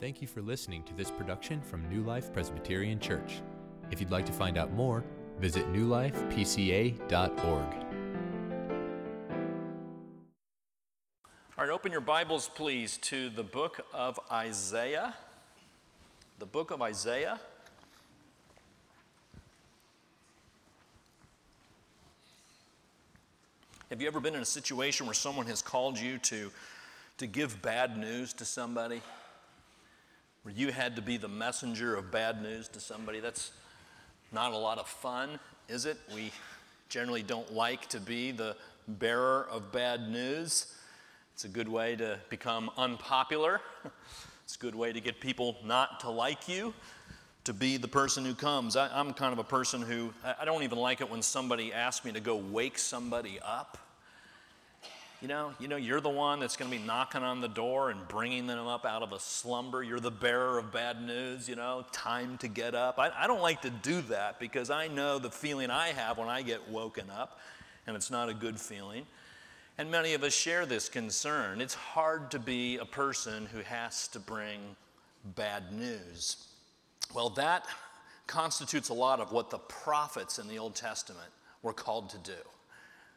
Thank you for listening to this production from New Life Presbyterian Church. If you'd like to find out more, visit newlifepca.org. All right, open your Bibles, please, to the book of Isaiah. The book of Isaiah. Have you ever been in a situation where someone has called you to, to give bad news to somebody? Where you had to be the messenger of bad news to somebody? That's not a lot of fun, is it? We generally don't like to be the bearer of bad news. It's a good way to become unpopular. It's a good way to get people not to like you, to be the person who comes. I, am kind of a person who, I don't even like it when somebody asks me to go wake somebody up. You know, you know, you're the one that's going to be knocking on the door and bringing them up out of a slumber. You're the bearer of bad news, you know, time to get up. I, I don't like to do that because I know the feeling I have when I get woken up, and it's not a good feeling. And many of us share this concern. It's hard to be a person who has to bring bad news. Well, that constitutes a lot of what the prophets in the Old Testament were called to do.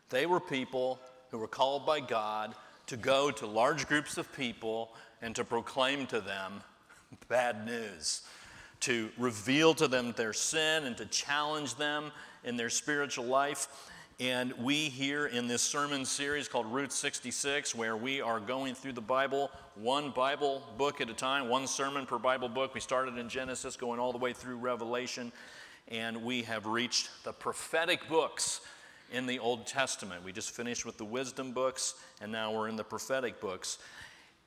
They were people who were called by God to go to large groups of people and to proclaim to them bad news, to reveal to them their sin and to challenge them in their spiritual life. And we here in this sermon series called Route 66, where we are going through the Bible, one Bible book at a time, one sermon per Bible book. We started in Genesis, going all the way through Revelation, and we have reached the prophetic books in the Old Testament. We just finished with the wisdom books, and now we're in the prophetic books.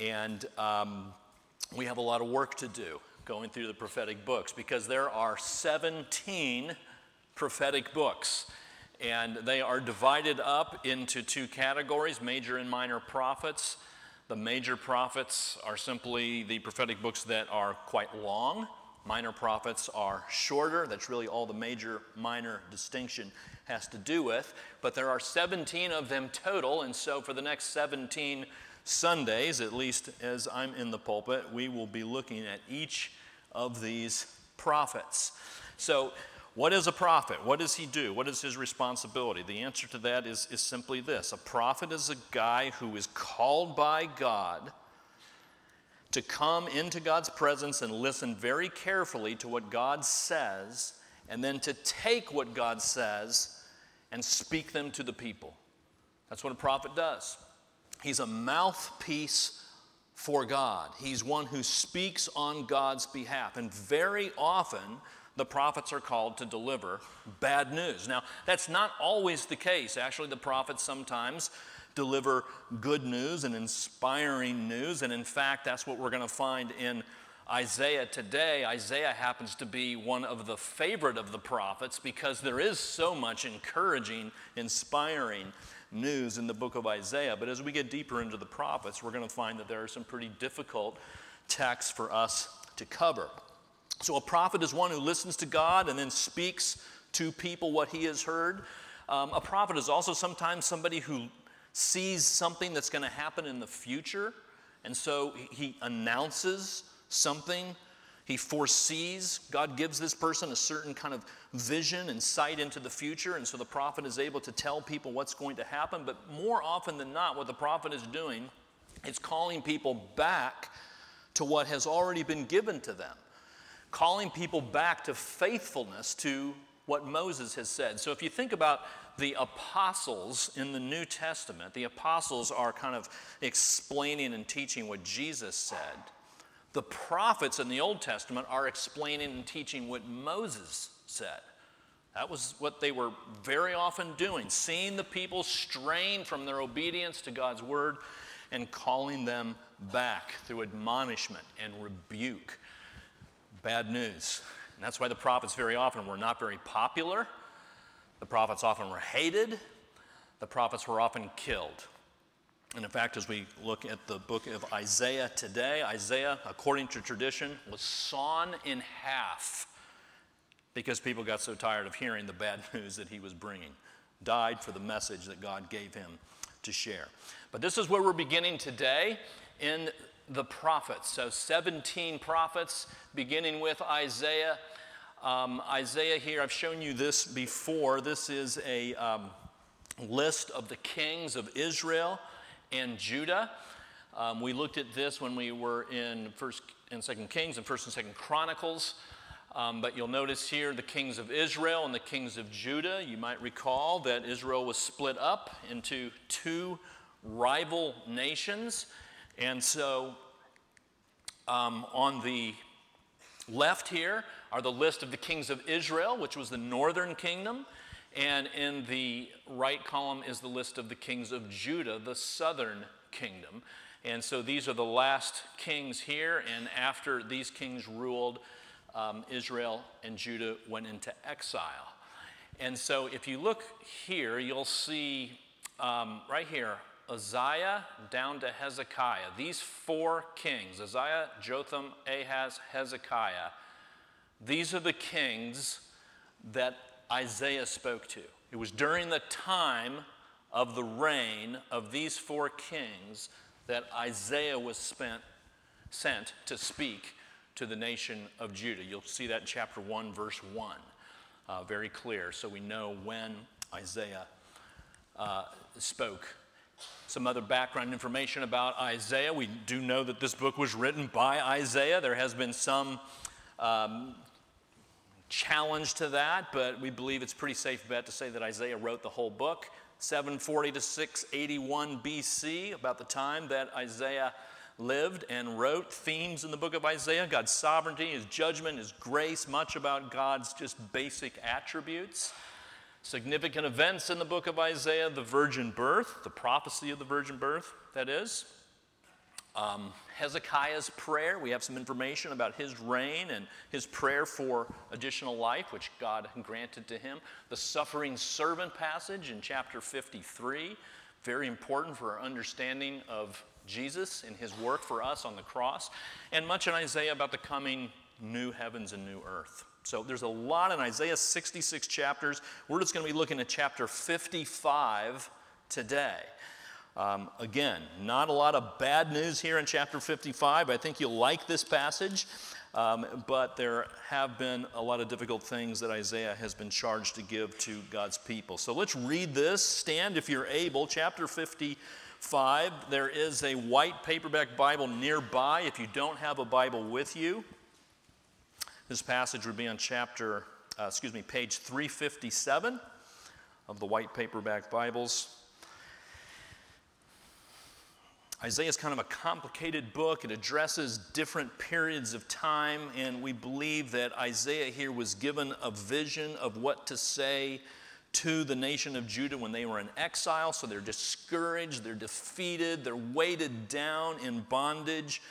And um, we have a lot of work to do going through the prophetic books because there are 17 prophetic books. And they are divided up into two categories major and minor prophets. The major prophets are simply the prophetic books that are quite long. Minor prophets are shorter. That's really all the major minor distinction has to do with. But there are 17 of them total. And so for the next 17 Sundays, at least as I'm in the pulpit, we will be looking at each of these prophets. So what is a prophet? What does he do? What is his responsibility? The answer to that is, is simply this a prophet is a guy who is called by God to come into God's presence and listen very carefully to what God says, and then to take what God says and speak them to the people. That's what a prophet does. He's a mouthpiece for God, he's one who speaks on God's behalf. And very often, the prophets are called to deliver bad news. Now, that's not always the case. Actually, the prophets sometimes deliver good news and inspiring news. And in fact, that's what we're going to find in Isaiah today. Isaiah happens to be one of the favorite of the prophets because there is so much encouraging, inspiring news in the book of Isaiah. But as we get deeper into the prophets, we're going to find that there are some pretty difficult texts for us to cover. So, a prophet is one who listens to God and then speaks to people what he has heard. Um, a prophet is also sometimes somebody who sees something that's going to happen in the future, and so he announces something. He foresees, God gives this person a certain kind of vision and sight into the future, and so the prophet is able to tell people what's going to happen. But more often than not, what the prophet is doing is calling people back to what has already been given to them calling people back to faithfulness to what Moses has said. So if you think about the apostles in the New Testament, the apostles are kind of explaining and teaching what Jesus said. The prophets in the Old Testament are explaining and teaching what Moses said. That was what they were very often doing, seeing the people strain from their obedience to God's word and calling them back through admonishment and rebuke bad news. And that's why the prophets very often were not very popular. The prophets often were hated. The prophets were often killed. And in fact, as we look at the book of Isaiah today, Isaiah, according to tradition, was sawn in half because people got so tired of hearing the bad news that he was bringing. Died for the message that God gave him to share. But this is where we're beginning today in the prophets. So 17 prophets, beginning with Isaiah. Um, Isaiah here, I've shown you this before. This is a um, list of the kings of Israel and Judah. Um, we looked at this when we were in First and Second Kings and First and Second Chronicles. Um, but you'll notice here the kings of Israel and the kings of Judah. You might recall that Israel was split up into two rival nations. And so um, on the left here are the list of the kings of Israel, which was the northern kingdom. And in the right column is the list of the kings of Judah, the southern kingdom. And so these are the last kings here. And after these kings ruled, um, Israel and Judah went into exile. And so if you look here, you'll see um, right here Uzziah down to Hezekiah. These four kings, Uzziah, Jotham, Ahaz, Hezekiah, these are the kings that Isaiah spoke to. It was during the time of the reign of these four kings that Isaiah was spent, sent to speak to the nation of Judah. You'll see that in chapter 1, verse 1. Uh, very clear, so we know when Isaiah uh, spoke some other background information about Isaiah. We do know that this book was written by Isaiah. There has been some um, challenge to that, but we believe it's pretty safe bet to say that Isaiah wrote the whole book. 740 to 681 BC, about the time that Isaiah lived and wrote themes in the book of Isaiah God's sovereignty, His judgment, His grace, much about God's just basic attributes. Significant events in the book of Isaiah the virgin birth, the prophecy of the virgin birth, that is. Um, Hezekiah's prayer, we have some information about his reign and his prayer for additional life, which God granted to him. The suffering servant passage in chapter 53, very important for our understanding of Jesus and his work for us on the cross. And much in Isaiah about the coming new heavens and new earth. So there's a lot in Isaiah 66 chapters. We're just going to be looking at chapter 55 today. Um, again, not a lot of bad news here in chapter 55. I think you'll like this passage, um, but there have been a lot of difficult things that Isaiah has been charged to give to God's people. So let's read this. Stand if you're able. Chapter 55. There is a white paperback Bible nearby if you don't have a Bible with you. This passage would be on chapter, uh, excuse me, page 357 of the white paperback Bibles. Isaiah is kind of a complicated book. It addresses different periods of time, and we believe that Isaiah here was given a vision of what to say to the nation of Judah when they were in exile. So they're discouraged, they're defeated, they're weighted down in bondage.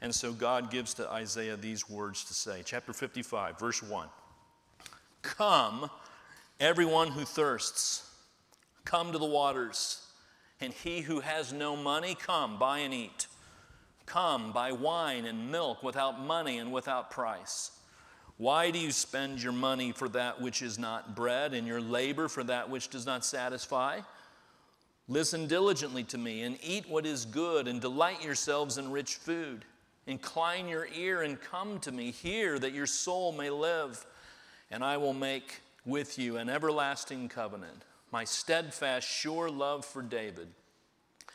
And so God gives to Isaiah these words to say. Chapter 55, verse 1 Come, everyone who thirsts, come to the waters. And he who has no money, come, buy and eat. Come, buy wine and milk without money and without price. Why do you spend your money for that which is not bread, and your labor for that which does not satisfy? Listen diligently to me, and eat what is good, and delight yourselves in rich food. Incline your ear and come to me. Hear that your soul may live, and I will make with you an everlasting covenant, my steadfast, sure love for David.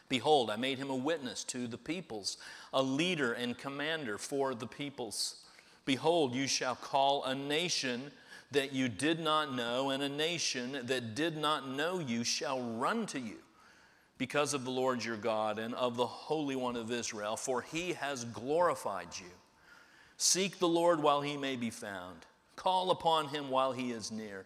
Behold, I made him a witness to the peoples, a leader and commander for the peoples. Behold, you shall call a nation that you did not know, and a nation that did not know you shall run to you because of the Lord your God and of the Holy One of Israel, for he has glorified you. Seek the Lord while he may be found, call upon him while he is near.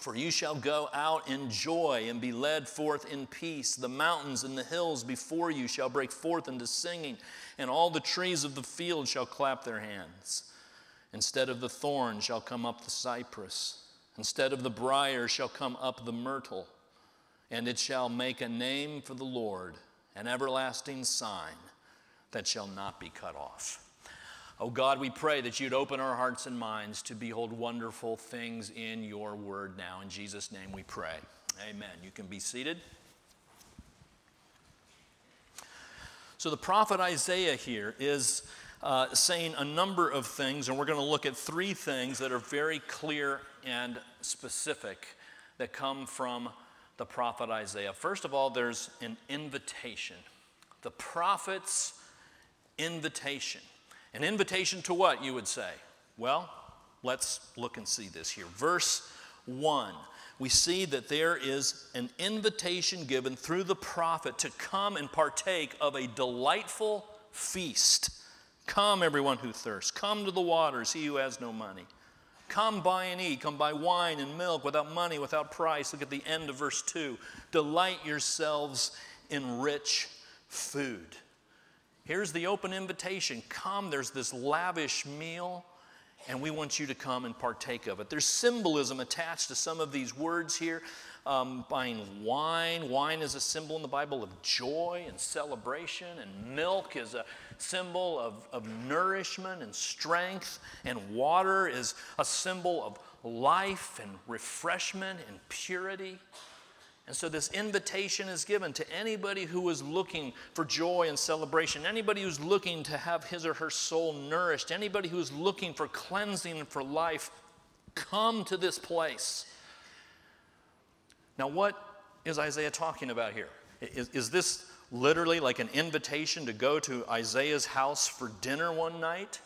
For you shall go out in joy and be led forth in peace. The mountains and the hills before you shall break forth into singing, and all the trees of the field shall clap their hands. Instead of the thorn shall come up the cypress, instead of the brier shall come up the myrtle and it shall make a name for the Lord, an everlasting sign that shall not be cut off. Oh God, we pray that you'd open our hearts and minds to behold wonderful things in your word now. In Jesus' name we pray. Amen. You can be seated. So the prophet Isaiah here is uh, saying a number of things, and we're going to look at three things that are very clear and specific that come from the prophet Isaiah. First of all, there's an invitation. The prophet's invitation. An invitation to what, you would say? Well, let's look and see this here. Verse 1, we see that there is an invitation given through the prophet to come and partake of a delightful feast. Come, everyone who thirsts, come to the waters, he who has no money. Come buy and eat. Come buy wine and milk without money, without price. Look at the end of verse 2. Delight yourselves in rich food. Here's the open invitation come, there's this lavish meal, and we want you to come and partake of it. There's symbolism attached to some of these words here um, buying wine. Wine is a symbol in the Bible of joy and celebration, and milk is a symbol of, of nourishment and strength, and water is a symbol of life and refreshment and purity. And so, this invitation is given to anybody who is looking for joy and celebration, anybody who's looking to have his or her soul nourished, anybody who's looking for cleansing and for life. Come to this place. Now, what is Isaiah talking about here? Is, is this literally like an invitation to go to Isaiah's house for dinner one night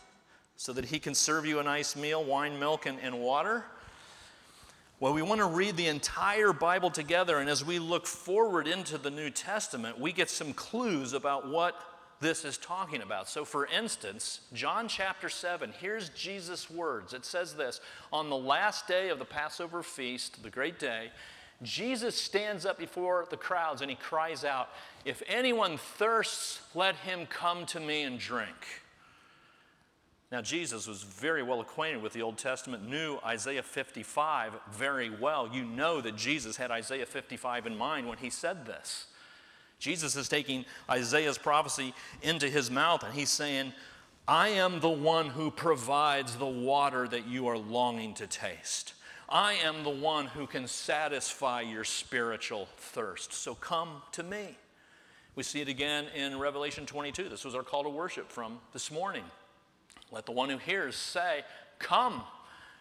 so that he can serve you a nice meal, wine, milk, and, and water? Well, we want to read the entire Bible together, and as we look forward into the New Testament, we get some clues about what this is talking about. So, for instance, John chapter 7, here's Jesus' words. It says this On the last day of the Passover feast, the great day, Jesus stands up before the crowds and he cries out, If anyone thirsts, let him come to me and drink. Now, Jesus was very well acquainted with the Old Testament, knew Isaiah 55 very well. You know that Jesus had Isaiah 55 in mind when he said this. Jesus is taking Isaiah's prophecy into his mouth and he's saying, I am the one who provides the water that you are longing to taste. I am the one who can satisfy your spiritual thirst. So come to me. We see it again in Revelation 22. This was our call to worship from this morning. Let the one who hears say, Come.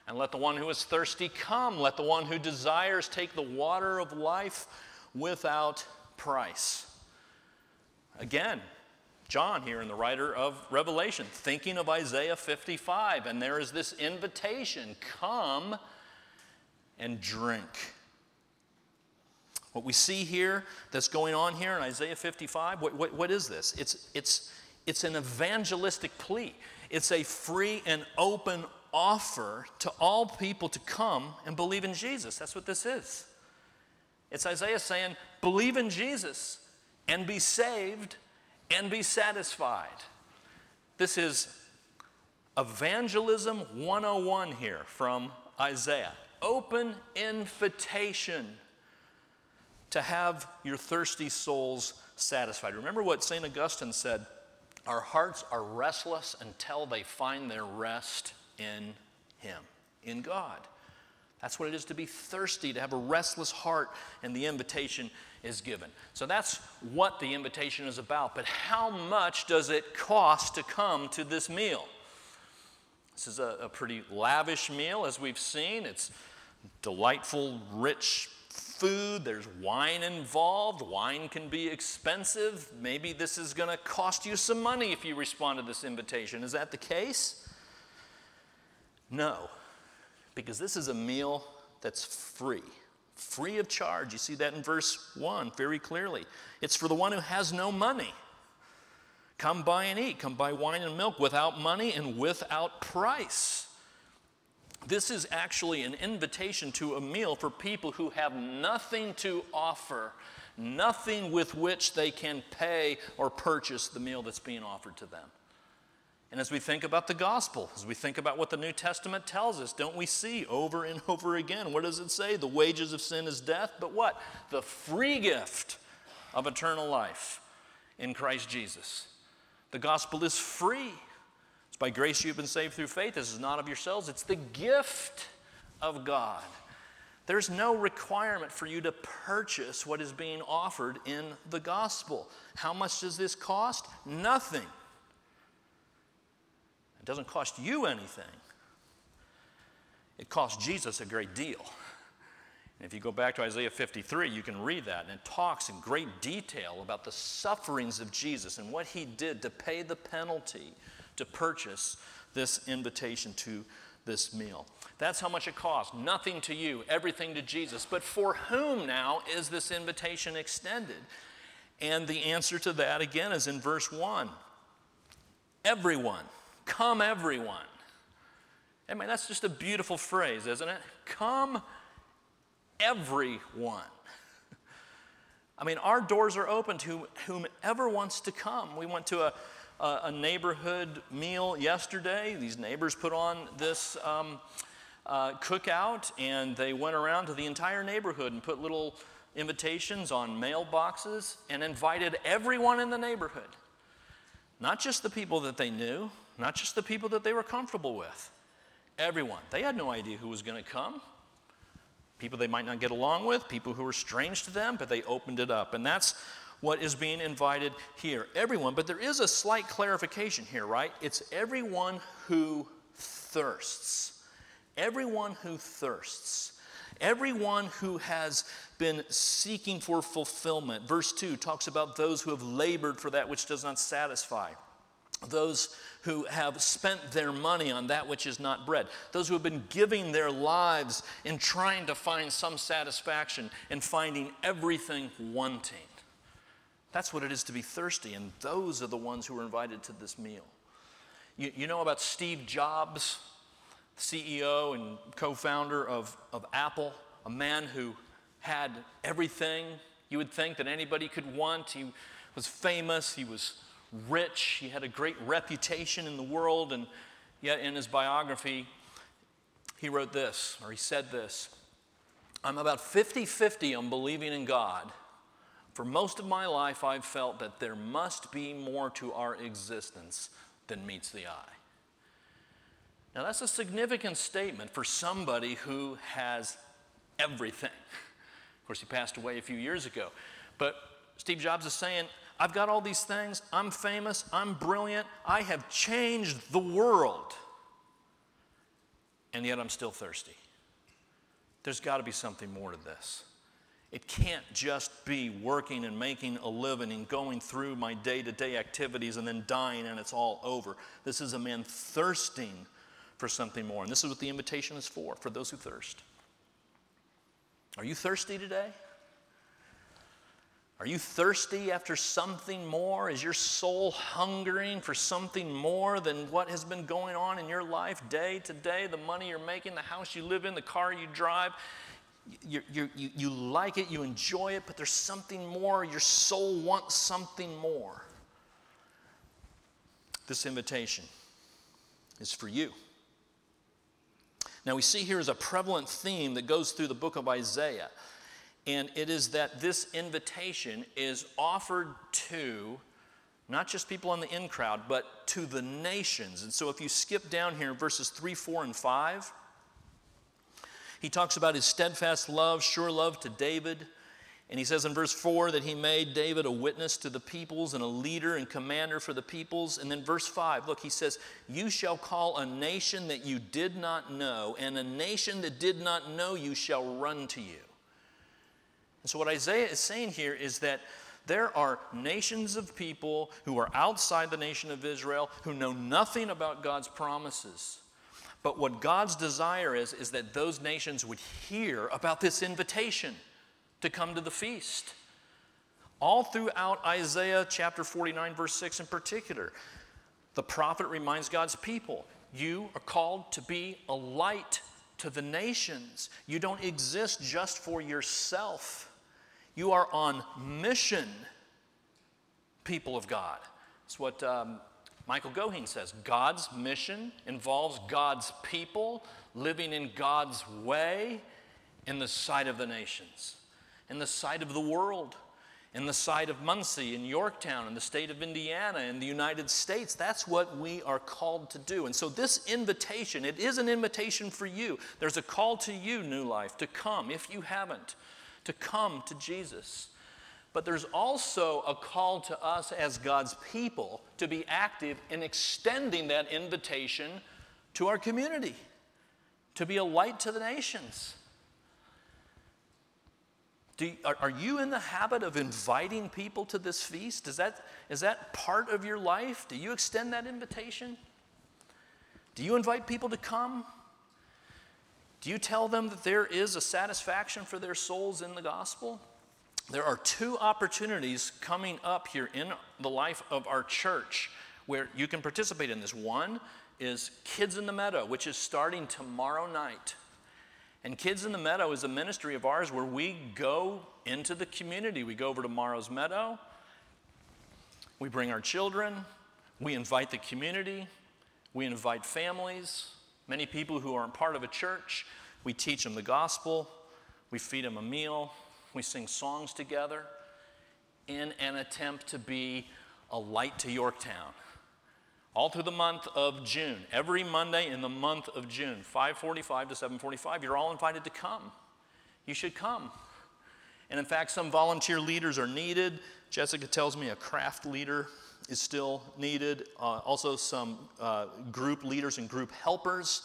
And let the one who is thirsty come. Let the one who desires take the water of life without price. Again, John here, in the writer of Revelation, thinking of Isaiah 55, and there is this invitation come and drink. What we see here that's going on here in Isaiah 55, what, what, what is this? It's, it's, it's an evangelistic plea. It's a free and open offer to all people to come and believe in Jesus. That's what this is. It's Isaiah saying, believe in Jesus and be saved and be satisfied. This is evangelism 101 here from Isaiah open invitation to have your thirsty souls satisfied. Remember what St. Augustine said our hearts are restless until they find their rest in Him, in God. That's what it is to be thirsty, to have a restless heart, and the invitation is given. So that's what the invitation is about. But how much does it cost to come to this meal? This is a, a pretty lavish meal, as we've seen. It's delightful, rich food. There's wine involved. Wine can be expensive. Maybe this is going to cost you some money if you respond to this invitation. Is that the case? No, because this is a meal that's free. free of charge. You see that in verse 1 very clearly. It's for the one who has no money. Come buy and eat. Come buy wine and milk without money and without price. This is actually an invitation to a meal for people who have nothing to offer, nothing with which they can pay or purchase the meal that's being offered to them. And as we think about the gospel, as we think about what the New Testament tells us, don't we see over and over again? What does it say? The wages of sin is death, but what? The free gift of eternal life in Christ Jesus. The gospel is free. By grace you've been saved through faith. This is not of yourselves, it's the gift of God. There's no requirement for you to purchase what is being offered in the gospel. How much does this cost? Nothing. It doesn't cost you anything, it costs Jesus a great deal. And if you go back to Isaiah 53, you can read that, and it talks in great detail about the sufferings of Jesus and what he did to pay the penalty to purchase this invitation to this meal. That's how much it costs. Nothing to you, everything to Jesus. But for whom now is this invitation extended? And the answer to that again is in verse 1 everyone. Come, everyone. I mean, that's just a beautiful phrase, isn't it? Come, everyone. I mean, our doors are open to whomever wants to come. We went to a, a, a neighborhood meal yesterday. These neighbors put on this um, uh, cookout, and they went around to the entire neighborhood and put little invitations on mailboxes and invited everyone in the neighborhood. Not just the people that they knew, not just the people that they were comfortable with, everyone. They had no idea who was going to come. People they might not get along with, people who were strange to them, but they opened it up. And that's what is being invited here. Everyone, but there is a slight clarification here, right? It's everyone who thirsts. Everyone who thirsts. Everyone who has been seeking for fulfillment. Verse 2 talks about those who have labored for that which does not satisfy those who have spent their money on that which is not bread, those who have been giving their lives in trying to find some satisfaction and finding everything wanting. That's what it is to be thirsty, and those are the ones who are invited to this meal. You, you know about Steve Jobs, CEO and co founder of, of Apple, a man who had everything you would think that anybody could want. He was famous, he was rich, he had a great reputation in the world, and yet in his biography, he wrote this, or he said this I'm about 50 50 on believing in God. For most of my life, I've felt that there must be more to our existence than meets the eye. Now, that's a significant statement for somebody who has everything. Of course, he passed away a few years ago. But Steve Jobs is saying, I've got all these things. I'm famous. I'm brilliant. I have changed the world. And yet I'm still thirsty. There's got to be something more to this. It can't just be working and making a living and going through my day to day activities and then dying and it's all over. This is a man thirsting for something more. And this is what the invitation is for, for those who thirst. Are you thirsty today? Are you thirsty after something more? Is your soul hungering for something more than what has been going on in your life day to day? The money you're making, the house you live in, the car you drive. You, you, you, you like it, you enjoy it, but there's something more. Your soul wants something more. This invitation is for you. Now, we see here is a prevalent theme that goes through the book of Isaiah. And it is that this invitation is offered to not just people in the in crowd, but to the nations. And so if you skip down here verses 3, 4, and 5, he talks about his steadfast love, sure love to David. And he says in verse 4 that he made David a witness to the peoples and a leader and commander for the peoples. And then verse 5, look, he says, You shall call a nation that you did not know, and a nation that did not know you shall run to you. And so, what Isaiah is saying here is that there are nations of people who are outside the nation of Israel who know nothing about God's promises. But what God's desire is, is that those nations would hear about this invitation to come to the feast. All throughout Isaiah chapter 49, verse 6 in particular, the prophet reminds God's people you are called to be a light to the nations. You don't exist just for yourself, you are on mission, people of God. It's what um, Michael Goheen says God's mission involves God's people living in God's way in the sight of the nations, in the sight of the world in the sight of Muncie, in Yorktown, in the state of Indiana, in the United States. That's what we are called to do. And so, this invitation, it is an invitation for you. There's a call to you, New Life, to come, if you haven't, to come to Jesus. But there's also a call to us as God's people to be active in extending that invitation to our community, to be a light to the nations. You, are, are, you in the habit of inviting people to this feast? Is that, is that part of your life? Do you extend that invitation? Do you invite people to come? Do you tell them that there is a satisfaction for their souls in the gospel? There are two opportunities coming up here in the life of our church where you can participate in this. One is Kids in the Meadow, which is starting tomorrow night. And Kids in the Meadow is a ministry of ours where we go into the community. We go over to Morrow's Meadow, we bring our children, we invite the community, we invite families, many people who aren't part of a church. We teach them the gospel, we feed them a meal, we sing songs together in an attempt to be a light to Yorktown all through the month of June. Every Monday in the month of June, 5:45 to 7:45, you're all invited to come. You should come. And in fact, some volunteer leaders are needed. Jessica tells me a craft leader is still needed. Uh, also, some uh, group leaders and group helpers.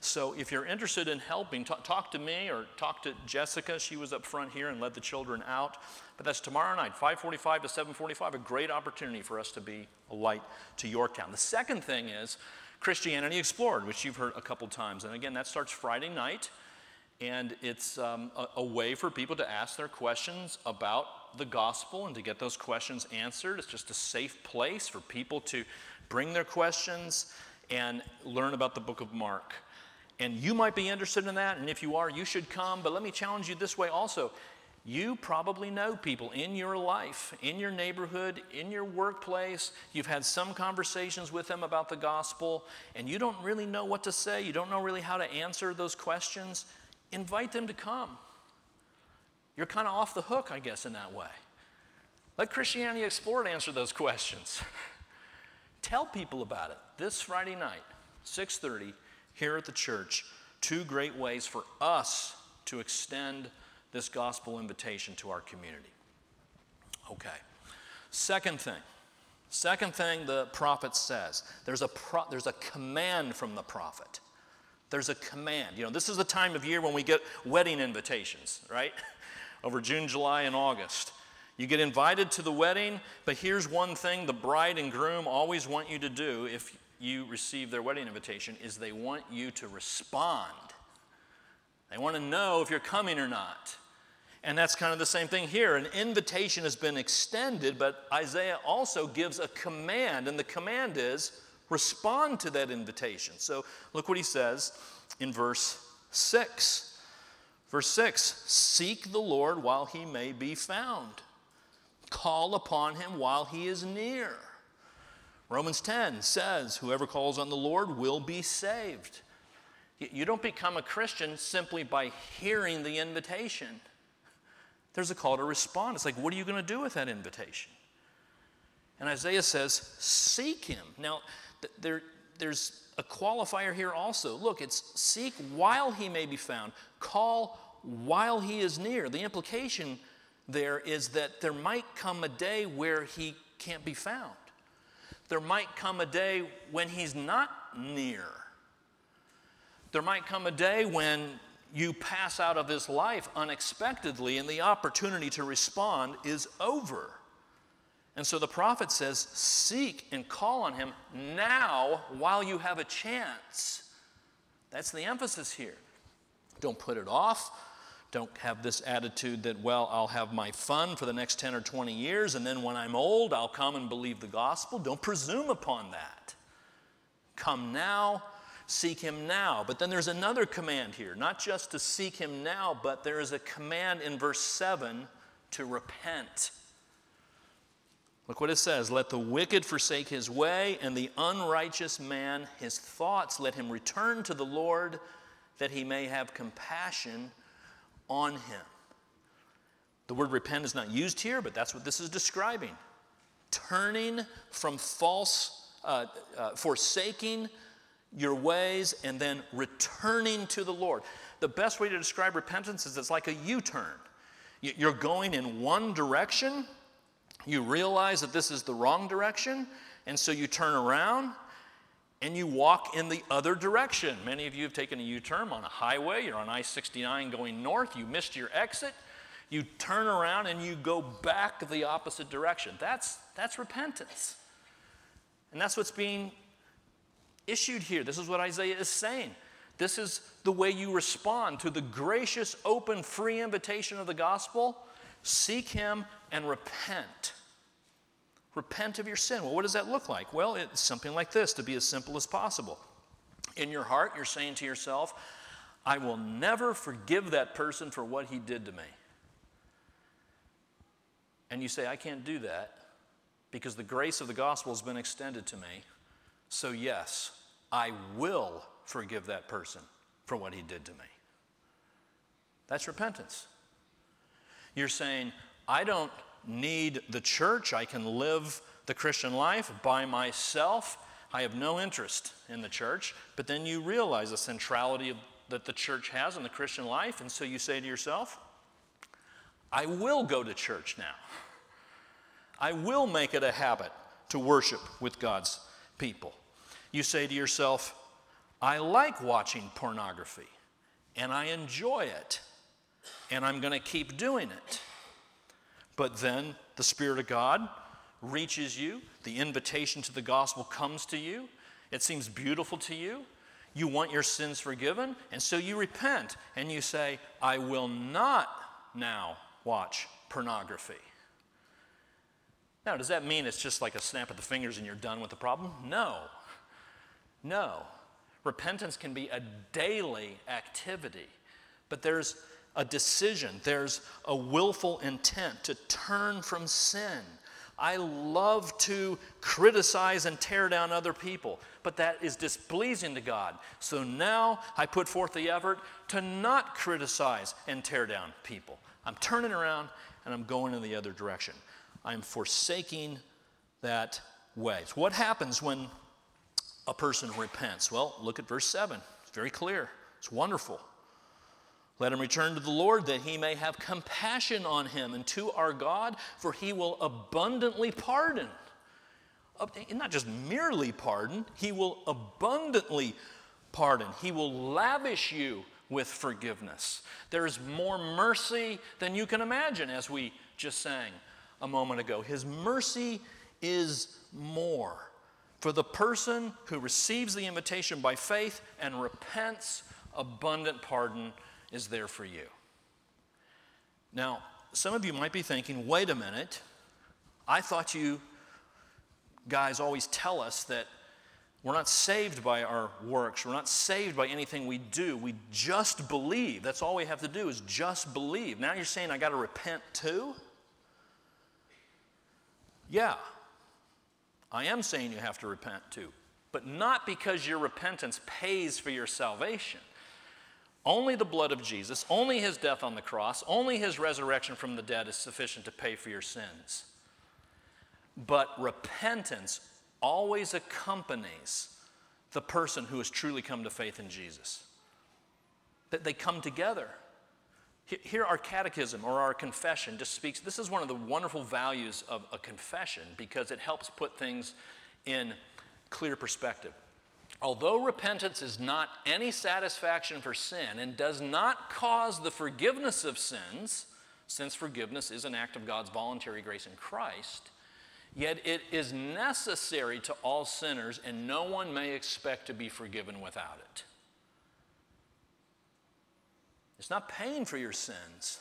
So, if you're interested in helping, talk, talk to me or talk to Jessica. She was up front here and led the children out. But that's tomorrow night, 5:45 to 7:45. A great opportunity for us to be a light to Yorktown. The second thing is Christianity Explored, which you've heard a couple times. And again, that starts Friday night, and it's um, a, a way for people to ask their questions about the gospel and to get those questions answered. It's just a safe place for people to bring their questions and learn about the book of Mark. And you might be interested in that, and if you are, you should come. But let me challenge you this way also. You probably know people in your life, in your neighborhood, in your workplace. You've had some conversations with them about the gospel, and you don't really know what to say. You don't know really how to answer those questions. Invite them to come. You're kind of off the hook, I guess, in that way. Let Christianity Explored answer those questions. Tell people about it this Friday night, 6:30 here at the church two great ways for us to extend this gospel invitation to our community. Okay. Second thing. Second thing the prophet says there's a, pro- there's a command from the prophet. There's a command. You know, this is the time of year when we get wedding invitations, right? Over June, July, and August. You get invited to the wedding, but here's one thing the bride and groom always want you to do if you receive their wedding invitation is they want you to respond. They want to know if you're coming or not. And that's kind of the same thing here. An invitation has been extended, but Isaiah also gives a command, and the command is respond to that invitation. So look what he says in verse 6. Verse 6 Seek the Lord while he may be found, call upon him while he is near. Romans 10 says, Whoever calls on the Lord will be saved. You don't become a Christian simply by hearing the invitation. There's a call to respond. It's like, what are you going to do with that invitation? And Isaiah says, Seek him. Now, there, there's a qualifier here also. Look, it's seek while he may be found, call while he is near. The implication there is that there might come a day where he can't be found there might come a day when he's not near. There might come a day when you pass out of this life unexpectedly and the opportunity to respond is over. And so the prophet says, Seek and call on him now while you have a chance. That's the emphasis here. Don't put it off. Don't have this attitude that, well, I'll have my fun for the next 10 or 20 years, and then when I'm old, I'll come and believe the gospel. Don't presume upon that. Come now, seek Him now. But then there's another command here, not just to seek Him now, but there is a command in verse 7 to repent. Look what it says Let the wicked forsake his way, and the unrighteous man his thoughts. Let him return to the Lord, that he may have compassion on him. The word repent is not used here, but that's what this is describing. Turning from false, uh, uh, forsaking your ways, and then returning to the Lord. The best way to describe repentance is it's like a U turn. You're going in one direction, you realize that this is the wrong direction, and so you turn around and you walk in the other direction. Many of you have taken a U turn on a highway, you're on I 69 going north, you missed your exit, you turn around and you go back the opposite direction. That's, that's repentance. And that's what's being issued here. This is what Isaiah is saying. This is the way you respond to the gracious, open, free invitation of the gospel. Seek Him and repent. Repent of your sin. Well, what does that look like? Well, it's something like this to be as simple as possible. In your heart, you're saying to yourself, I will never forgive that person for what he did to me. And you say, I can't do that because the grace of the gospel has been extended to me. So, yes, I will forgive that person for what he did to me. That's repentance. You're saying, I don't need the church. I can live the Christian life by myself. I have no interest in the church. But then you realize the centrality of, that the church has in the Christian life. And so you say to yourself, I will go to church now. I will make it a habit to worship with God's people. You say to yourself, I like watching pornography and I enjoy it and I'm going to keep doing it. But then the Spirit of God reaches you, the invitation to the gospel comes to you, it seems beautiful to you. You want your sins forgiven, and so you repent and you say, I will not now watch pornography. Now, does that mean it's just like a snap of the fingers and you're done with the problem? No. No. Repentance can be a daily activity, but there's a decision, there's a willful intent to turn from sin. I love to criticize and tear down other people, but that is displeasing to God. So now I put forth the effort to not criticize and tear down people. I'm turning around and I'm going in the other direction. I'm forsaking that way. So, what happens when a person repents? Well, look at verse 7. It's very clear, it's wonderful. Let him return to the Lord that he may have compassion on him and to our God, for he will abundantly pardon. Not just merely pardon, he will abundantly pardon. He will lavish you with forgiveness. There's more mercy than you can imagine, as we just sang a moment ago. His mercy is more. For the person who receives the invitation by faith and repents, abundant pardon is there for you. Now, some of you might be thinking, wait a minute, I thought you guys always tell us that we're not saved by our works. We're not saved by anything we do. We just believe. That's all we have to do is just believe. Now you're saying I got to repent too? Yeah, I am saying you have to repent too. But not because your repentance pays for your salvation. Only the blood of Jesus, only his death on the cross, only his resurrection from the dead is sufficient to pay for your sins. But repentance always accompanies the person who has truly come to faith in Jesus. That they come together. Here, our catechism or our confession just speaks. This is one of the wonderful values of a confession because it helps put things in clear perspective. Although repentance is not any satisfaction for sin and does not cause the forgiveness of sins, since forgiveness is an act of God's voluntary grace in Christ, yet it is necessary to all sinners, and no one may expect to be forgiven without it. It's not paying for your sins.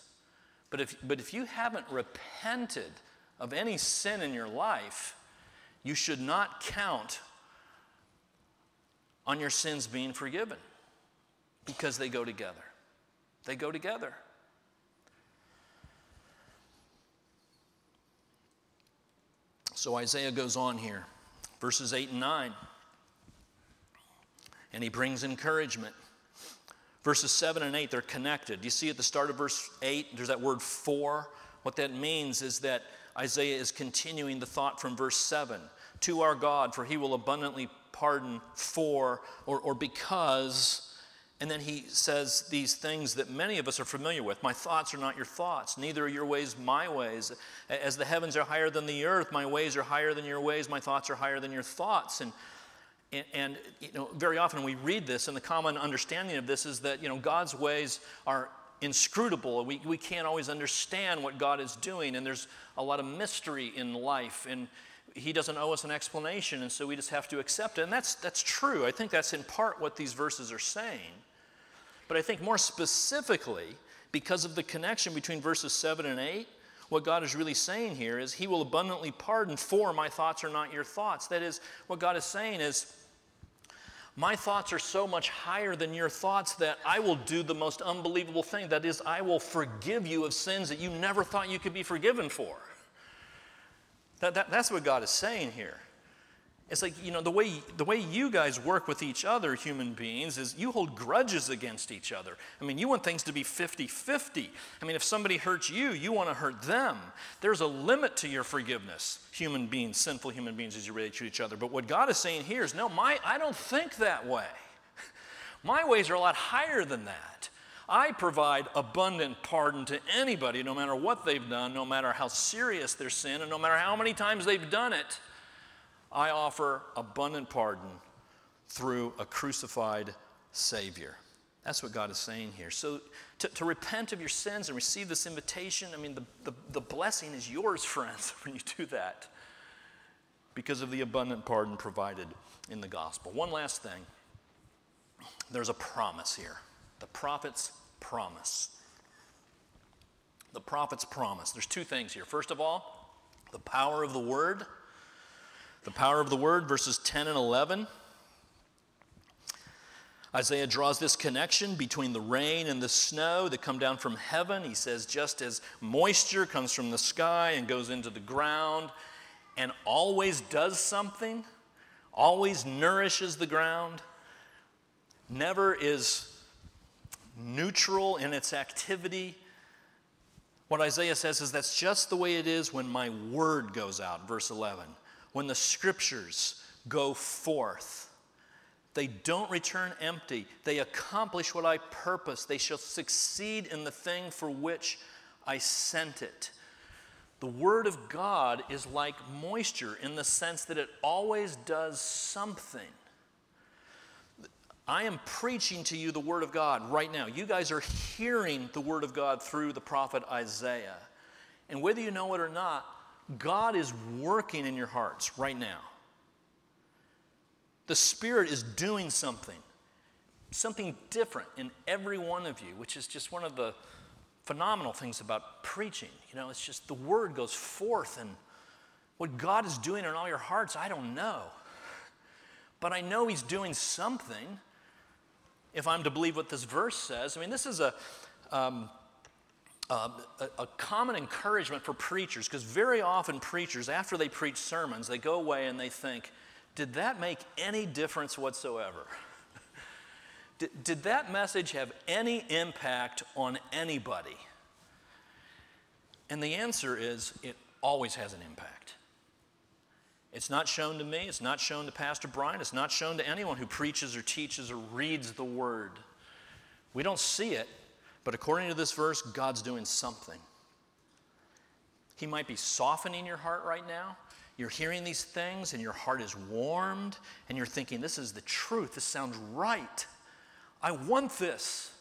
But if, but if you haven't repented of any sin in your life, you should not count on your sins being forgiven because they go together. They go together. So Isaiah goes on here, verses 8 and 9, and he brings encouragement. Verses 7 and 8, they're connected. You see at the start of verse 8, there's that word for. What that means is that Isaiah is continuing the thought from verse 7 to our God, for he will abundantly pardon for or, or because. And then he says these things that many of us are familiar with. My thoughts are not your thoughts, neither are your ways my ways. As the heavens are higher than the earth, my ways are higher than your ways, my thoughts are higher than your thoughts. And and, and, you know, very often we read this, and the common understanding of this is that you know God's ways are inscrutable. We, we can't always understand what God is doing, and there's a lot of mystery in life, and He doesn't owe us an explanation, and so we just have to accept it. And that's, that's true. I think that's in part what these verses are saying. But I think more specifically, because of the connection between verses 7 and 8, what God is really saying here is, He will abundantly pardon, for my thoughts are not your thoughts. That is, what God is saying is, my thoughts are so much higher than your thoughts that I will do the most unbelievable thing. That is, I will forgive you of sins that you never thought you could be forgiven for. That, that, that's what God is saying here. It's like, you know, the way, the way you guys work with each other, human beings, is you hold grudges against each other. I mean, you want things to be 50 50. I mean, if somebody hurts you, you want to hurt them. There's a limit to your forgiveness, human beings, sinful human beings, as you relate to each other. But what God is saying here is no, my, I don't think that way. My ways are a lot higher than that. I provide abundant pardon to anybody, no matter what they've done, no matter how serious their sin, and no matter how many times they've done it. I offer abundant pardon through a crucified Savior. That's what God is saying here. So, to, to repent of your sins and receive this invitation, I mean, the, the, the blessing is yours, friends, when you do that because of the abundant pardon provided in the gospel. One last thing there's a promise here the prophet's promise. The prophet's promise. There's two things here. First of all, the power of the word the power of the word, verses 10 and 11. Isaiah draws this connection between the rain and the snow that come down from heaven. He says, just as moisture comes from the sky and goes into the ground and always does something, always nourishes the ground, never is neutral in its activity. What Isaiah says is that's just the way it is when my word goes out, verse 11 when the scriptures go forth. They don't return empty. They accomplish what I purpose. They shall succeed in the thing for which I sent it. The Word of God is like moisture in the sense that it always does something. I am preaching to you the Word of God right now. You guys are hearing the Word of God through the prophet Isaiah. And whether you know it or not, God is working in your hearts right now. The Spirit is doing something, something different in every one of you, which is just one of the phenomenal things about preaching. You know, it's just the word goes forth, and what God is doing in all your hearts, I don't know. But I know He's doing something if I'm to believe what this verse says. I mean, this is a. Um, a, a, common encouragement for preachers, because very often preachers, after they preach sermons, they go away and they think, did that make any difference whatsoever? did, did that message have any impact on anybody? And the answer is, it always has an impact. It's not shown to me, it's not shown to Pastor Brian, it's not shown to anyone who preaches or teaches or reads the Word. We don't see it, but according to this verse, God's doing something. He might be softening your heart right now. You're hearing these things and your heart is warmed and you're thinking, this is the truth. This sounds right. I want this.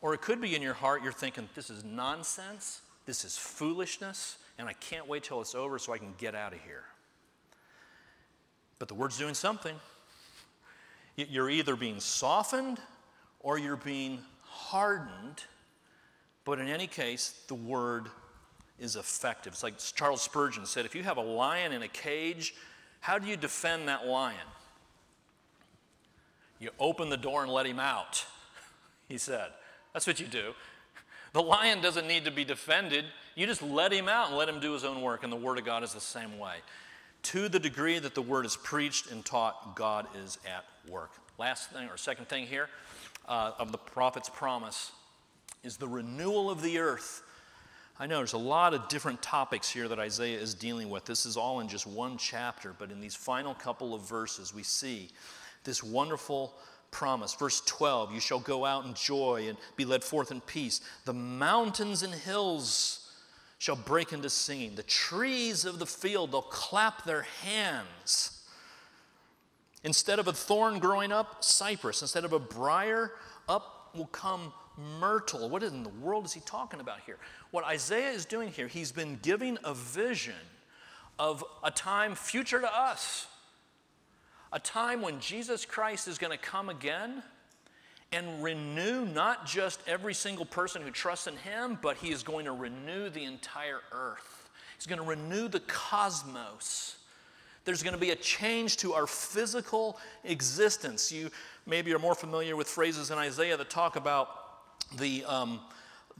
Or it could be in your heart, you're thinking, this is nonsense. This is foolishness. And I can't wait till it's over so I can get out of here. But the word's doing something. You're either being softened or you're being hardened. But in any case, the word is effective. It's like Charles Spurgeon said if you have a lion in a cage, how do you defend that lion? You open the door and let him out, he said. That's what you do. The lion doesn't need to be defended. You just let him out and let him do his own work, and the Word of God is the same way. To the degree that the Word is preached and taught, God is at work. Last thing, or second thing here, uh, of the prophet's promise is the renewal of the earth. I know there's a lot of different topics here that Isaiah is dealing with. This is all in just one chapter, but in these final couple of verses, we see this wonderful promise. Verse 12 You shall go out in joy and be led forth in peace. The mountains and hills shall break into singing. The trees of the field, they'll clap their hands. Instead of a thorn growing up, cypress. Instead of a briar, up will come myrtle. What in the world is he talking about here? What Isaiah is doing here, he's been giving a vision of a time future to us, a time when Jesus Christ is going to come again and renew not just every single person who trusts in him, but he is going to renew the entire earth. He's going to renew the cosmos. There's going to be a change to our physical existence. You maybe are more familiar with phrases in Isaiah that talk about the, um,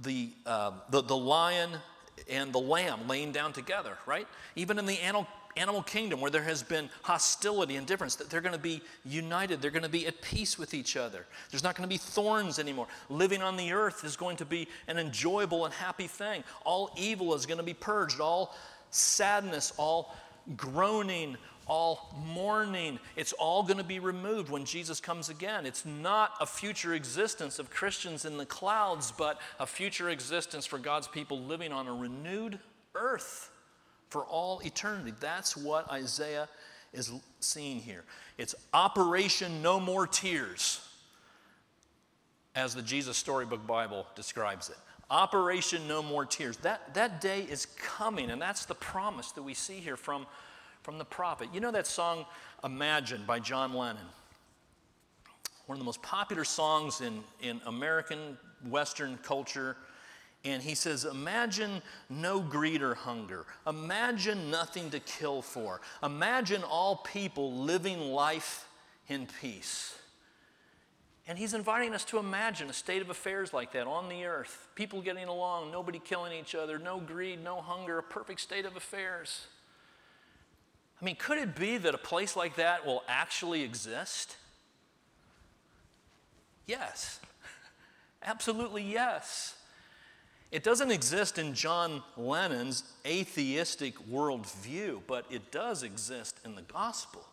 the, uh, the, the lion and the lamb laying down together, right? Even in the animal, animal kingdom where there has been hostility and difference, that they're going to be united. They're going to be at peace with each other. There's not going to be thorns anymore. Living on the earth is going to be an enjoyable and happy thing. All evil is going to be purged. All sadness, all groaning, all mourning. It's all going to be removed when Jesus comes again. It's not a future existence of Christians in the clouds, but a future existence for God's people living on a renewed earth for all eternity. That's what Isaiah is seeing here. It's Operation No More Tears, as the Jesus Storybook Bible describes it. Operation No More Tears. That, that day is coming, and that's the promise that we see here from, from the prophet. You know that song, Imagine, by John Lennon? One of the most popular songs in, in American Western culture. And he says, Imagine no greed or hunger. Imagine nothing to kill for. Imagine all people living life in peace. And he's inviting us to imagine a state of affairs like that on the earth. People getting along, nobody killing each other, no greed, no hunger, a perfect state of affairs. I mean, could it be that a place like that will actually exist? Yes. Absolutely yes. It doesn't exist in John Lennon's atheistic worldview, but it does exist in the gospel.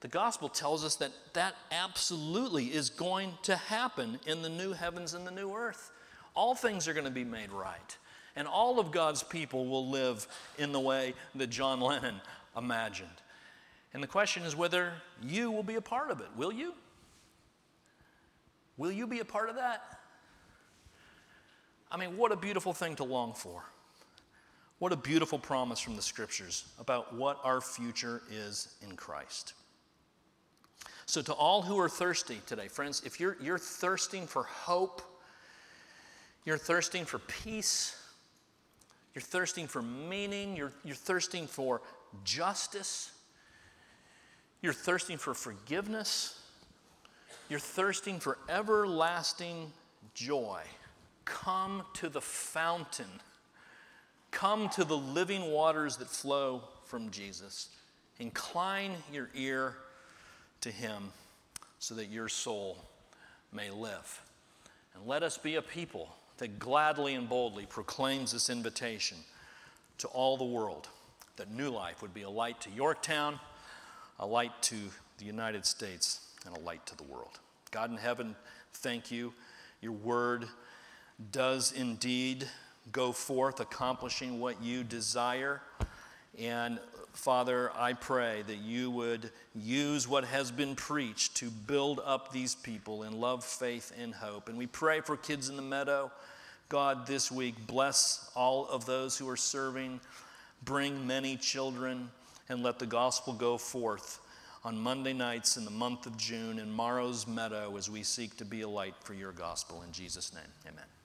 The gospel tells us that that absolutely is going to happen in the new heavens and the new earth. All things are going to be made right. And all of God's people will live in the way that John Lennon imagined. And the question is whether you will be a part of it. Will you? Will you be a part of that? I mean, what a beautiful thing to long for. What a beautiful promise from the scriptures about what our future is in Christ. So, to all who are thirsty today, friends, if you're, you're thirsting for hope, you're thirsting for peace, you're thirsting for meaning, you're, you're thirsting for justice, you're thirsting for forgiveness, you're thirsting for everlasting joy, come to the fountain. Come to the living waters that flow from Jesus. Incline your ear to him so that your soul may live. And let us be a people that gladly and boldly proclaims this invitation to all the world that New Life would be a light to Yorktown, a light to the United States, and a light to the world. God in heaven, thank you. Your word does indeed go forth accomplishing what you desire. And Father, I pray that you would use what has been preached to build up these people in love, faith, and hope. And we pray for kids in the meadow. God, this week, bless all of those who are serving. Bring many children and let the gospel go forth on Monday nights in the month of June in Morrow's Meadow as we seek to be a light for your gospel. In Jesus' name, amen.